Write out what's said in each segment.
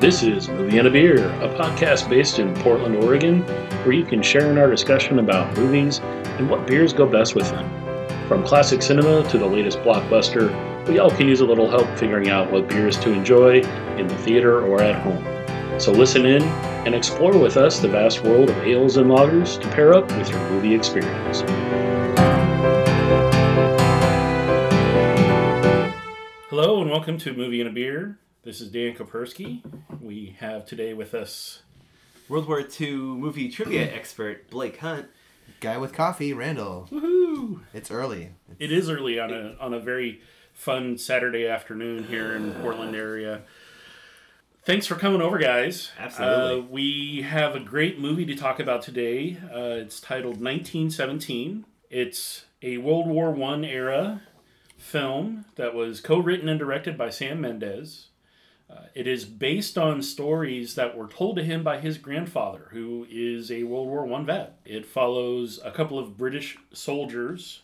This is Movie and a Beer, a podcast based in Portland, Oregon, where you can share in our discussion about movies and what beers go best with them. From classic cinema to the latest blockbuster, we all can use a little help figuring out what beers to enjoy in the theater or at home. So listen in and explore with us the vast world of ales and lagers to pair up with your movie experience. Hello and welcome to Movie and a Beer. This is Dan Kopersky. We have today with us World War II movie trivia expert Blake Hunt. Guy with coffee, Randall. Woohoo! It's early. It is early on a on a very fun Saturday afternoon here in the Portland area. Thanks for coming over, guys. Absolutely. Uh, we have a great movie to talk about today. Uh, it's titled 1917. It's a World War One era film that was co-written and directed by Sam Mendes. Uh, it is based on stories that were told to him by his grandfather, who is a World War One vet. It follows a couple of British soldiers,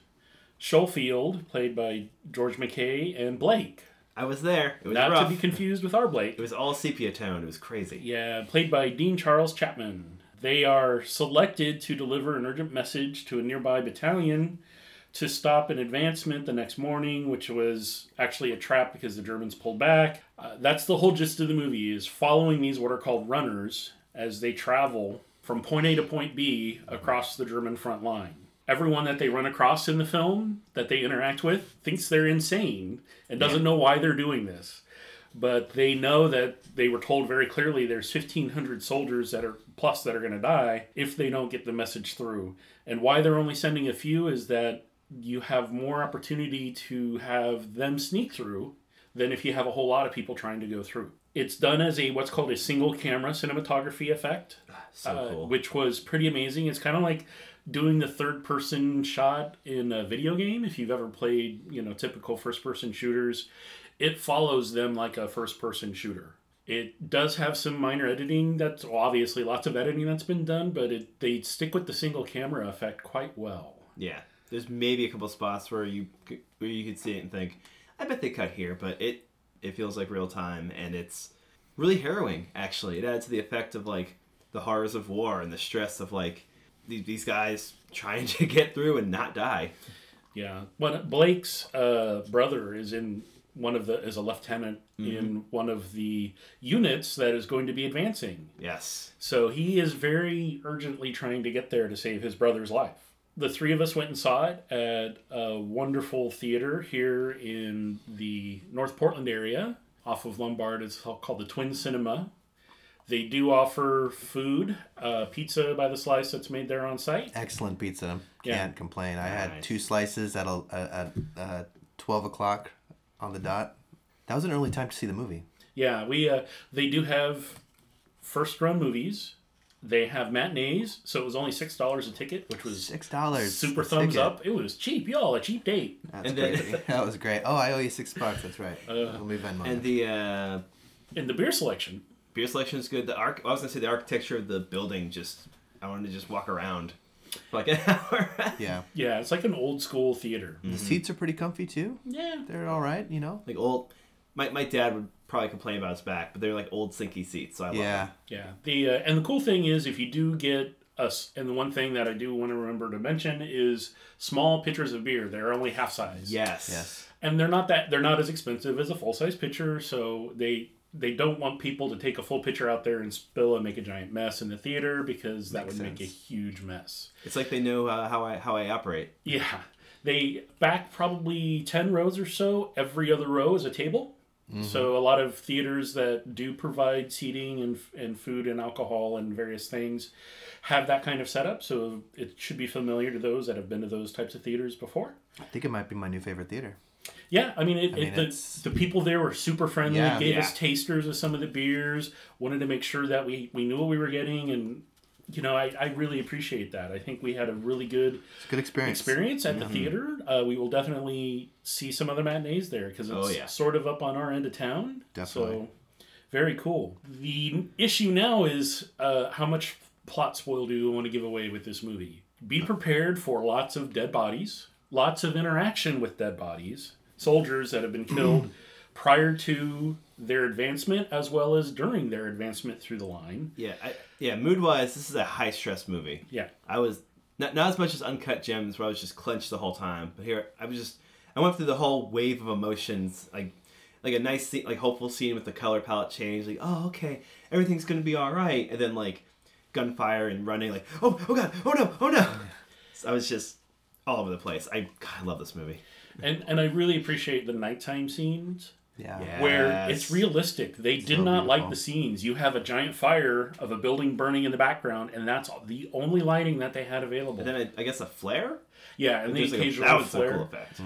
Schofield, played by George MacKay, and Blake, I was there. It was not rough. to be confused with our Blake. It was all sepia tone. It was crazy. Yeah, played by Dean Charles Chapman. They are selected to deliver an urgent message to a nearby battalion to stop an advancement the next morning, which was actually a trap because the Germans pulled back. Uh, that's the whole gist of the movie is following these what are called runners as they travel from point A to point B across the German front line. Everyone that they run across in the film that they interact with thinks they're insane and doesn't know why they're doing this but they know that they were told very clearly there's 1500 soldiers that are plus that are going to die if they don't get the message through and why they're only sending a few is that you have more opportunity to have them sneak through than if you have a whole lot of people trying to go through it's done as a what's called a single camera cinematography effect So uh, cool. which was pretty amazing. It's kind of like doing the third person shot in a video game. If you've ever played, you know, typical first person shooters, it follows them like a first person shooter. It does have some minor editing. That's well, obviously lots of editing that's been done, but it they stick with the single camera effect quite well. yeah. There's maybe a couple spots where you where you could see it and think, I bet they cut here, but it it feels like real time and it's really harrowing. Actually, it adds to the effect of like the horrors of war and the stress of like these, these guys trying to get through and not die. Yeah, but Blake's uh, brother is in one of the is a lieutenant in one of the units that is going to be advancing. Yes. So he is very urgently trying to get there to save his brother's life. The three of us went and saw it at a wonderful theater here in the North Portland area off of Lombard. It's called the Twin Cinema. They do offer food, uh, pizza by the slice that's made there on site. Excellent pizza. Can't complain. I had Nice. two slices at, a, at, uh 12 o'clock on the dot. That was an early time to see the movie. Yeah, we uh, they do have first run movies. They have matinees, so it was only six dollars a ticket, which was Six dollars. super thumbs up. It was cheap, y'all, a cheap date. That's And then- crazy. that was great. Oh, I owe you six bucks. That's right. Let me Venmo. And the uh, In the beer selection, beer selection is good. The arch I was gonna say the architecture of the building just I wanted to just walk around for like an hour. yeah. yeah, it's like an old school theater. The seats are pretty comfy too. Yeah, They're all right, you know. like old. My, my dad would probably complain about his back, but they're like old sinky seats, so I love Yeah. them. yeah. The uh, and the cool thing is if you do get us, and the one thing that I do want to remember to mention is small pitchers of beer. They're only half size. Yes. Yes. and they're not that they're not as expensive as a full size pitcher, so they they don't want people to take a full pitcher out there and spill and make a giant mess in the theater because that Makes would make a huge mess. It's like they know uh, how I how I operate. Yeah, they back probably ten rows or so. Every other row is a table. So mm-hmm. a lot of theaters that do provide seating and and food and alcohol and various things have that kind of setup. So it should be familiar to those that have been to those types of theaters before. I think it might be my new favorite theater. Yeah, I mean, it, I mean, it, the, the people there were super friendly. Yeah. gave Yeah. us tasters of some of the beers. Wanted to make sure that we we knew what we were getting, and you know, I, I really appreciate that. I think we had a really good It's a good experience. experience at the theater. Uh, we will definitely see some other matinees there because it's Oh, yeah. sort of up on our end of town. Definitely. So very cool. The issue now is uh, how much plot spoil do you want to give away with this movie? Be prepared for lots of dead bodies, lots of interaction with dead bodies, soldiers that have been killed prior to their advancement as well as during their advancement through the line. Yeah, I, yeah. Mood wise, this is a high stress movie. Yeah. I was not not as much as Uncut Gems, where I was just clenched the whole time. But here, I was just I went through the whole wave of emotions, like like a nice scene, like hopeful scene with the color palette change. Like, oh, okay, everything's gonna be all right, and then like gunfire and running, like, oh, oh god, oh no, oh no. So I was just all over the place. I God, I love this movie. And and I really appreciate the nighttime scenes Yeah. Yeah. where it's realistic. They did So not like beautiful. the scenes. You have a giant fire of a building burning in the background, and that's the only lighting that they had available. And then I, I guess a flare. yeah, and the Just like a- that was flare. a cool effect.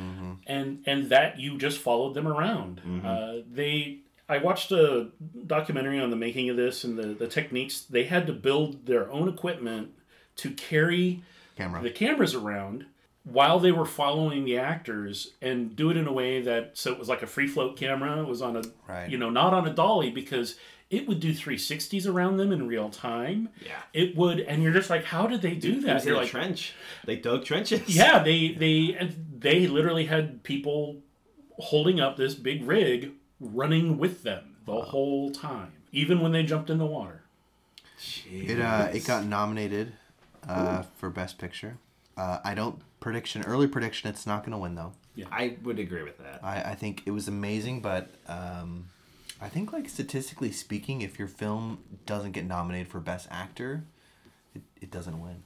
and and that you just followed them around. Mm-hmm. Uh, they, I watched a documentary on the making of this and the the techniques. They had to build their own equipment to carry Camera. the cameras around while they were following the actors and do it in a way that so it was like a free float camera. It was on a Right. you know not on a dolly because it would do 360s around them in real time. Yeah. It would, and you're just like, how did they do It that? was in You're a like, trench. They dug trenches. yeah, they they they literally had people holding up this big rig running with them the whole time, even when they jumped in the water. It uh, it got nominated uh, for Best Picture. Uh, I don't prediction early prediction. It's not going to win though. Yeah, I would agree with that. I, I think it was amazing, but um, I think like statistically speaking, if your film doesn't get nominated for Best Actor, it, it doesn't win.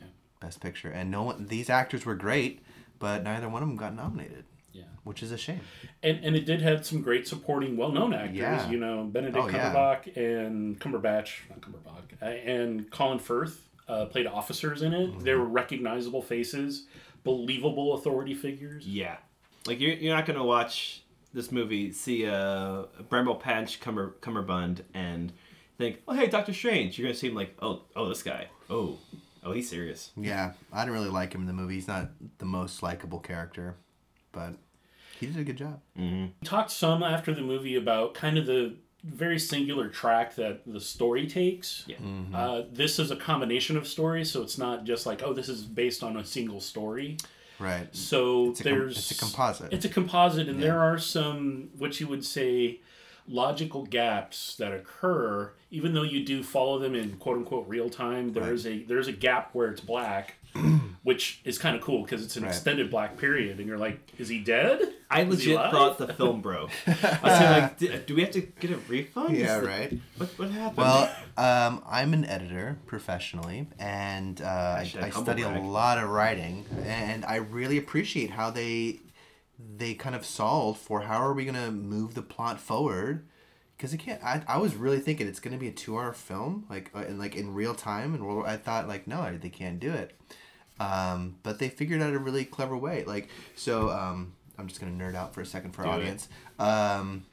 Yeah. Best Picture, and no one. These actors were great, but neither one of them got nominated, Yeah, which is a shame. and and it did have some great supporting, well-known actors. Yeah. You know, Benedict Oh, yeah. Cumberbatch and Cumberbatch, not Cumberbatch, uh, and Colin Firth uh, played officers in it. Mm-hmm. They were recognizable faces, believable authority figures. Yeah, like you're you're not gonna watch this movie, see a uh, Bramble Patch Cumber Cumberbund, and think, oh hey, Doctor Strange. You're gonna see him like, oh oh this guy, oh oh he's serious. Yeah, I didn't really like him in the movie. He's not the most likable character, but he did a good job. We talked some after the movie about kind of the very singular track that the story takes. Yeah. Uh, this is a combination of stories, so it's not just like, oh, this is based on a single story. Right. So It's a com- there's it's a composite. It's a composite, and there are some what you would say logical gaps that occur, even though you do follow them in quote unquote real time. There Right. is a there's a gap where it's black, which is kind of cool because it's an Right. extended black period, and you're like, is he dead? I legit thought the film broke. I was like, "Di- do we have to get a refund? Is Yeah, the- right. What what happened? Well, um, I'm an editor professionally, and uh, I, Hashtag I study brag. a lot of writing, and I really appreciate how they they kind of solved for how are we gonna move the plot forward. Because it can't. I, I was really thinking it's gonna be a two-hour film, like uh, in like in real time, and we're- I thought like no, they can't do it. Um, but they figured out a really clever way. Like so, um, I'm just gonna nerd out for a second for our Do audience. Um,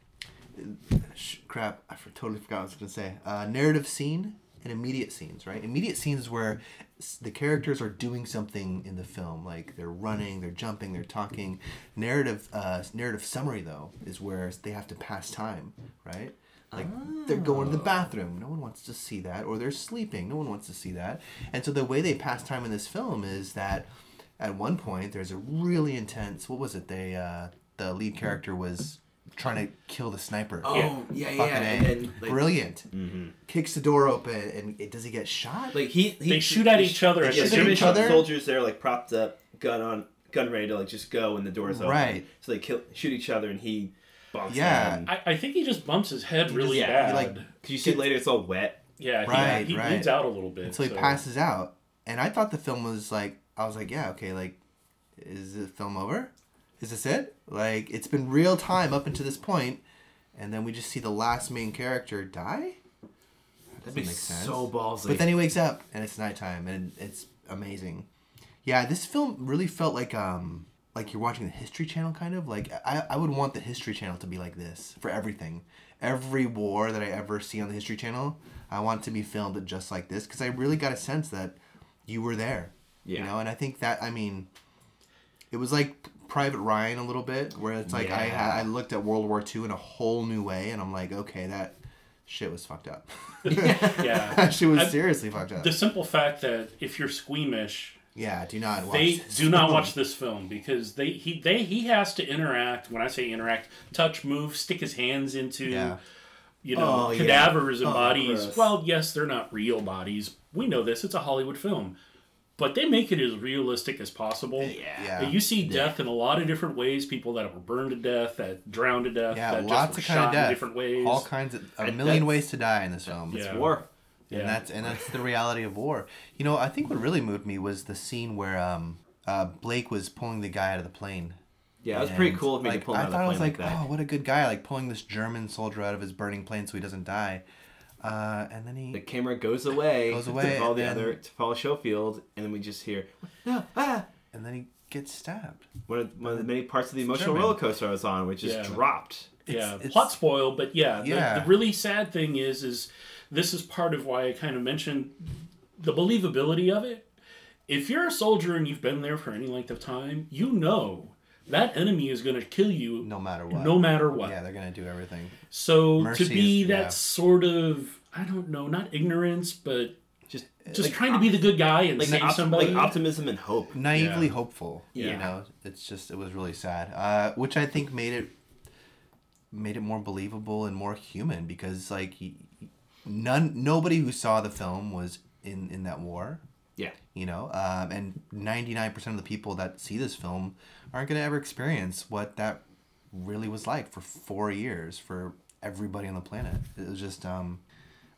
sh- crap, I for, totally forgot what I was going to say. Uh, narrative scene and immediate scenes, right? Immediate scenes where s- the characters are doing something in the film, like they're running, they're jumping, they're talking. Narrative, uh, narrative summary though is where they have to pass time, right? Like they're going to the bathroom. No one wants to see that, or they're sleeping. No one wants to see that. And so the way they pass time in this film is that at one point there's a really intense. What was it? They uh, the lead character was trying to kill the sniper. oh yeah yeah, yeah. A. and like, Brilliant. mhm. Kicks the door open, and it, does he get shot? like he, he They shoot at each other Yeah, at the yeah, each other? soldiers there like propped up, gun on, gun ready to like just go, and the doors open. Right. So they kill, shoot each other, and he bumps Yeah. them. I, I think he just bumps his head really yeah, bad. he, like, Cause you see later, it's all wet. yeah, he, Right, he right. bleeds out a little bit. until so he passes out. And I thought the film was like, I was like, yeah, okay, like, is the film over? Is this it? Like, it's been real time up until this point, and then we just see the last main character die. That'd be so ballsy. But then he wakes up and it's nighttime and it's amazing. Yeah, this film really felt like um like you're watching the History Channel kind of like I, I would want the History Channel to be like this for everything. Every war that I ever see on the History Channel, I want to be filmed just like this because I really got a sense that you were there. You know, and I think that I mean, it was like Private Ryan a little bit, where it's like I Yeah. had I looked at World War II in a whole new way, and I'm like, okay, that shit was fucked up. yeah. that shit was I- seriously fucked up. the simple fact that if you're squeamish Yeah, do not watch. they do not watch this film because they he they he has to interact. When I say interact, touch, move, stick his hands into Yeah. you know Oh, yeah. cadavers and Oh, bodies. gross. Well, yes, they're not real bodies. We know this. It's a Hollywood film, but they make it as realistic as possible. Yeah. And You see death in a lot of different ways. People that were burned to death, that drowned to death, Yeah, that lots just of kind shot of death. in different ways. All kinds of a And million that's- ways to die in this film. Yeah. It's war. yeah. and that's and that's the reality of war. You know, I think what really moved me was the scene where um, uh, Blake was pulling the guy out of the plane. Yeah, it was pretty cool of me like, to pull him I out of the thought I was like, like oh, what a good guy! Like pulling this German soldier out of his burning plane so he doesn't die. Uh, and then he The camera goes away, Goes away, to follow the and then- other to follow Schofield, and then we just hear, no, ah, and then he gets stabbed. one of, one of the many parts of the emotional German. roller coaster I was on, which just Yeah. dropped. yeah, it's- plot spoil, but yeah, the- Yeah. The, really sad thing is, is this is part of why I kind of mentioned the believability of it. If you're a soldier and you've been there for any length of time, you know that enemy is going to kill you No matter what. no matter what. Yeah, they're gonna do everything. So Mercy to be is- that yeah. sort of I don't know, not ignorance, but Just, just like, trying to be the good guy and like, save op- somebody. like optimism and hope. Naively Yeah. hopeful. Yeah. You know, it's just it was really sad. Uh, which I think made it made it more believable and more human because like y- y- none nobody who saw the film was in in that war. Yeah. you know um, and 99% of the people that see this film aren't going to ever experience what that really was like for four years for everybody on the planet it was just um,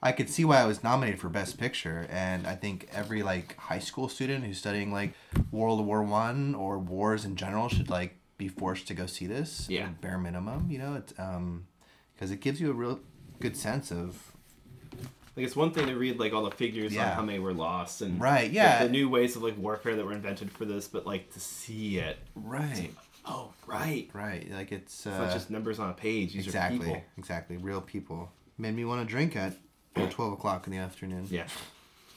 i could see why i was nominated for best picture and i think every like high school student who's studying like world war one or wars in general should like be forced to go see this Yeah. bare minimum you know it's um because it gives you a real good sense of Like it's one thing to read like all the figures Yeah. on how many were lost and Right, yeah. the, new ways of like warfare that were invented for this, but like to see it. right Oh, right. right like it's uh, It's not just numbers on a page. These are exactly people. exactly real people made me want to drink at 12 o'clock in the afternoon Yeah.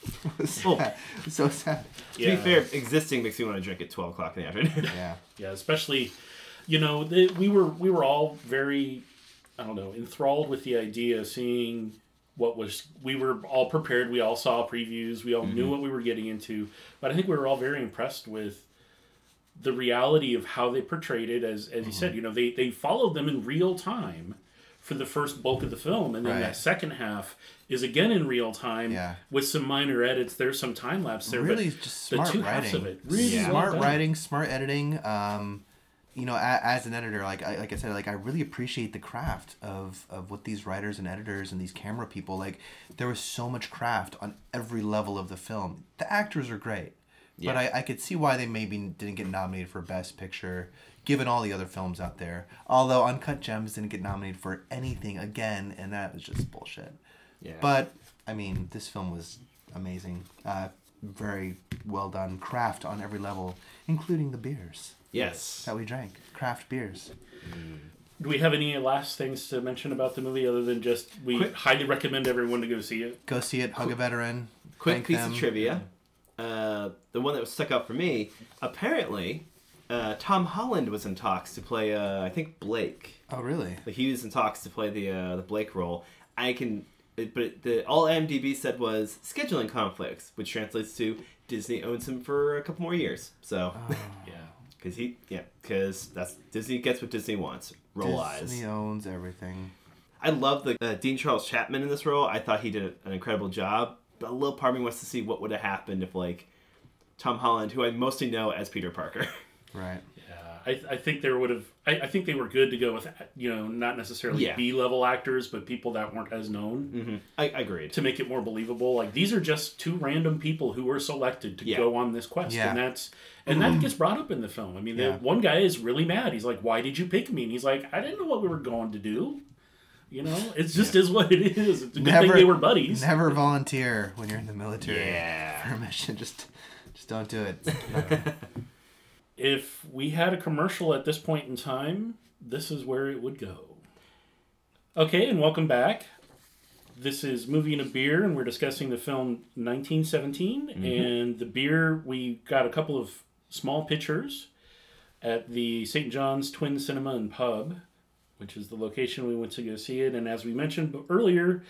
it was Oh. sad. So sad To be fair, existing makes me want to drink at twelve o'clock in the afternoon. yeah Yeah, especially, you know, the, we were we were all very, I don't know, enthralled with the idea of seeing what was. We were all prepared. We all saw previews. We all knew what we were getting into. But I think we were all very impressed with the reality of how they portrayed it. As as you said, you know, they they followed them in real time for the first bulk of the film, and then Right. that second half is again in real time Yeah. with some minor edits. There's some time lapse there, really but just the smart two writing halves of it really Yeah. smart writing smart editing um you know a, as an editor like I, like I said like I really appreciate the craft of of what these writers and editors and these camera people like there was so much craft on every level of the film the actors are great but I, I could see why they maybe didn't get nominated for best picture given all the other films out there although uncut gems didn't get nominated for anything again and that was just bullshit Yeah. but I mean, this film was amazing. Uh, very well done. Craft on every level, including the beers yes. that we drank. Craft beers. Do we have any last things to mention about the movie other than just we Quick- highly recommend everyone to go see it? Go see it. Hug a veteran. Quick Thank piece them. of trivia. Uh, the one that was stuck out for me. Apparently, uh, Tom Holland was in talks to play. Uh, I think Blake. Oh, really? Like he was in talks to play the uh, the Blake role. I can, it, but the all IMDb said was scheduling conflicts, which translates to Disney owns him for a couple more years. So, Yeah. because he, yeah, because that's Disney gets what Disney wants. Roll Disney eyes. owns everything. I love the uh, Dean Charles Chapman in this role. I thought he did an incredible job. But a little part of me wants to see what would have happened if like Tom Holland, who I mostly know as Peter Parker. Right. Yeah. I, I think there would have. I, I think they were good to go with, you know, not necessarily Yeah. B level actors, but people that weren't as known mm-hmm. I, I agreed. to make it more believable. Like these are just two random people who were selected to Yeah. go on this quest, Yeah. and that's and that gets brought up in the film. I mean, the, one guy is really mad. He's like, "Why did you pick me?" And he's like, "I didn't know what we were going to do." You know, it just is what it is. It's a good thing Never- they were buddies. Never volunteer when you're in the military Yeah. for a mission. Just, just don't do it. if we had a commercial at this point in time, this is where it would go. Okay, and welcome back. This is Movie and a Beer, and we're discussing the film 1917. Mm-hmm. And the beer, we got a couple of small pitchers at the St. John's Twin Cinema and Pub, which is the location we went to go see it. And as we mentioned earlier,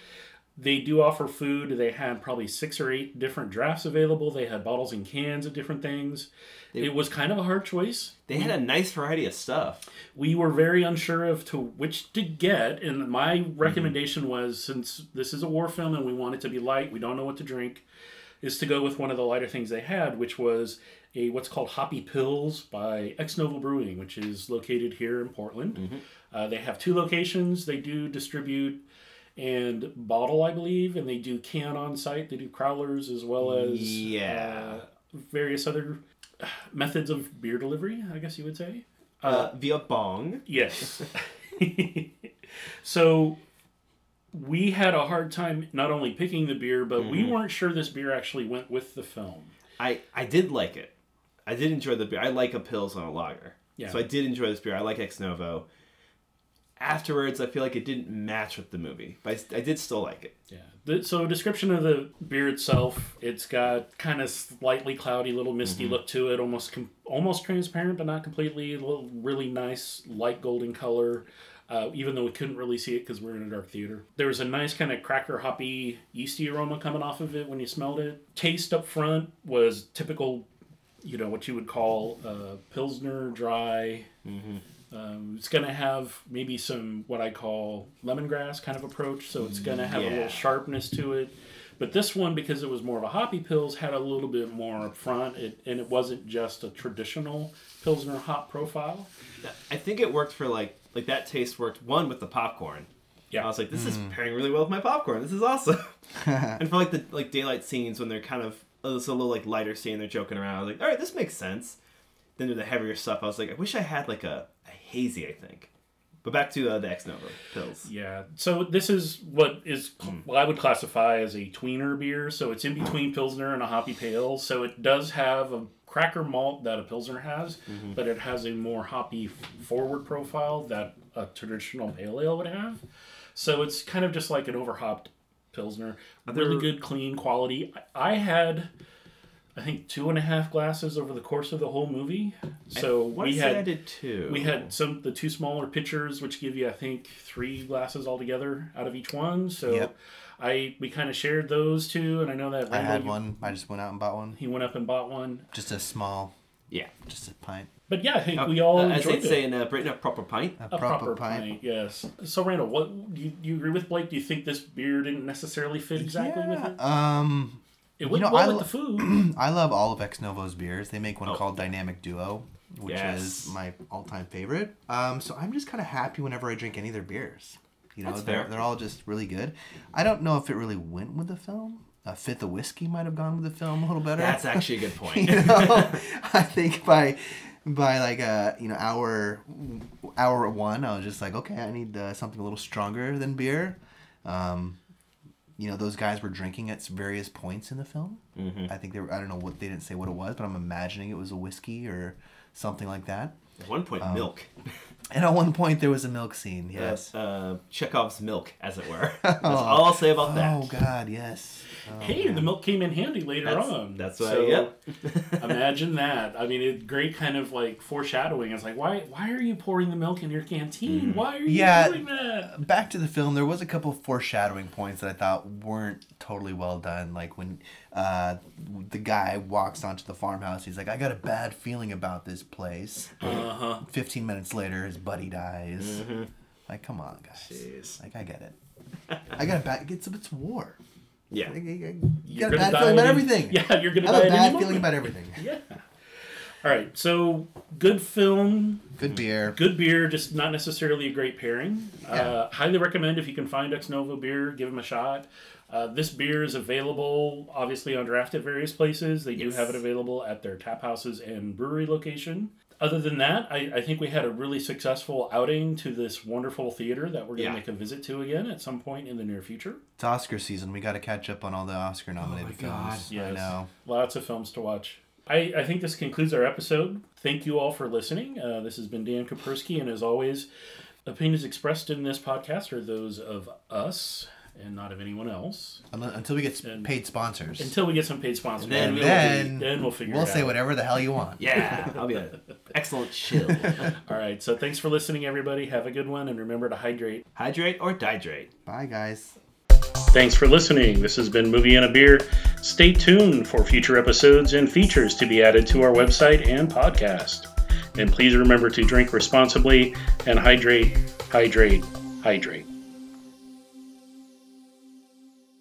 They do offer food. They had probably six or eight different drafts available. They had bottles and cans of different things. it was kind of a hard choice. They had a nice variety of stuff. We were very unsure of to which to get, and my recommendation was since this is a war film and we want it to be light, we don't know what to drink, is to go with one of the lighter things they had, which was a what's called Hoppy Pils by Ex Novo Brewing, which is located here in Portland. Uh, they have two locations. They do distribute and bottle, I believe, and they do can on site. They do crowlers as well as Yeah. uh, various other methods of beer delivery. I guess you would say. Uh, via bong. Yes. so we had a hard time not only picking the beer, but we Mm-hmm. weren't sure this beer actually went with the film. I I did like it. I did enjoy the beer. I like a pils on a lager. Yeah. So I did enjoy this beer. I like Ex Novo. Afterwards, I feel like it didn't match with the movie, but I, I did still like it. Yeah. The, so description of the beer itself, it's got kind of slightly cloudy, little misty Mm-hmm. look to it, almost com- almost transparent, but not completely. A little really nice light golden color. Uh, even though we couldn't really see it because we're in a dark theater. There was a nice kind of cracker hoppy yeasty aroma coming off of it when you smelled it. Taste up front was typical, you know, what you would call uh, Pilsner dry. Um, it's going to have maybe some what I call lemongrass kind of approach, so it's going to have a little sharpness to it. But this one, because it was more of a hoppy pils, had a little bit more up front, it, and it wasn't just a traditional Pilsner hop profile. I think it worked for like like that taste worked one with the popcorn. Yeah. I was like, this is pairing really well with my popcorn. This is awesome. and for like the like daylight scenes when they're kind of oh, it's a little like lighter scene, they're joking around. I was like, all right, this makes sense. Then to the heavier stuff, I was like, I wish I had like a, a hazy. I think. But back to uh, the Ex Novo pils. Yeah. So this is what is mm. what I would classify as a tweener beer. So it's in between mm. Pilsner and a hoppy pale. So it does have a cracker malt that a Pilsner has, mm-hmm. but it has a more hoppy forward profile that a traditional pale ale would have. So it's kind of just like an overhopped Pilsner. Really good, clean quality. I had, I think, two and a half glasses over the course of the whole movie. So What we had did too. we had some the two smaller pitchers, which give you I think three glasses altogether out of each one. So Yep. I we kind of shared those two, and I know that I Randall, had you- one. I just went out and bought one. He went up and bought one, Just a small, yeah. just a pint. but yeah, I think we all Uh, as they'd say in uh, Britain, a proper pint. A, a proper, proper pint. yes. So Randall, what do you, do you agree with Blake? Do you think this beer didn't necessarily fit exactly with it? Um, It went know, well I with lo- the food. I love all of Ex Novo's beers. They make one Oh. called Dynamic Duo, which Yes. is my all-time favorite. Um, so I'm just kind of happy whenever I drink any of their beers. You know, That's they're, fair. they're all just really good. I don't know if it really went with the film. A fifth of whiskey might have gone with the film a little better. That's actually a good point. you know, I think by by like a you know hour hour one, I was just like, okay, I need uh, something a little stronger than beer. Um, you know, those guys were drinking at various points in the film. Mm-hmm. I think they were. I don't know what they didn't say what it was, but I'm imagining it was a whiskey or something like that. At one point, Um, milk. And at one point, there was a milk scene. Yes. Uh, uh, Chekhov's milk, as it were. That's all I'll say about that. Oh God, yes. Oh, hey, the milk came in handy later That's, on. that's why. So, yep. Imagine that. I mean, it great kind of like foreshadowing. It's like, why why are you pouring the milk in your canteen? Why are you Yeah. doing that? back to the film there was a couple foreshadowing points that i thought weren't totally well done like when uh, the guy walks onto the farmhouse he's like i got a bad feeling about this place Uh huh. 15 minutes later his buddy dies like come on guys Jeez. like i get it i got a bad it's, it's war Yeah. Like, you You're got a bad feeling about any- everything Yeah, you're gonna i have a bad feeling about everything Yeah. All right. So good film, good beer good beer, just not necessarily a great pairing. Uh, highly recommend if you can find Ex Novo beer, give them a shot. Uh, this beer is available, obviously, on draft at various places. They do have it available at their tap houses and brewery location. Other than that, I, I think we had a really successful outing to this wonderful theater that we're going to Yeah. make a visit to again at some point in the near future. it's oscar season we got to catch up on all the oscar nominated Oh my God, films i yes. know Lots of films to watch. I, I think this concludes our episode. Thank you all for listening. Uh, this has been Dan Kapersky, and as always, opinions expressed in this podcast are those of us and not of anyone else. Until we get And- paid sponsors Until we get some paid sponsors, And then and we'll then then we'll figure we'll it say out. whatever the hell you want Yeah. I'll be an excellent chill. All right, so thanks for listening, everybody. Have a good one, and remember to hydrate. Hydrate or dihydrate. Bye, guys. Thanks for listening. This has been Movie and a Beer. Stay tuned for future episodes and features to be added to our website and podcast. And please remember to drink responsibly and hydrate, hydrate, hydrate.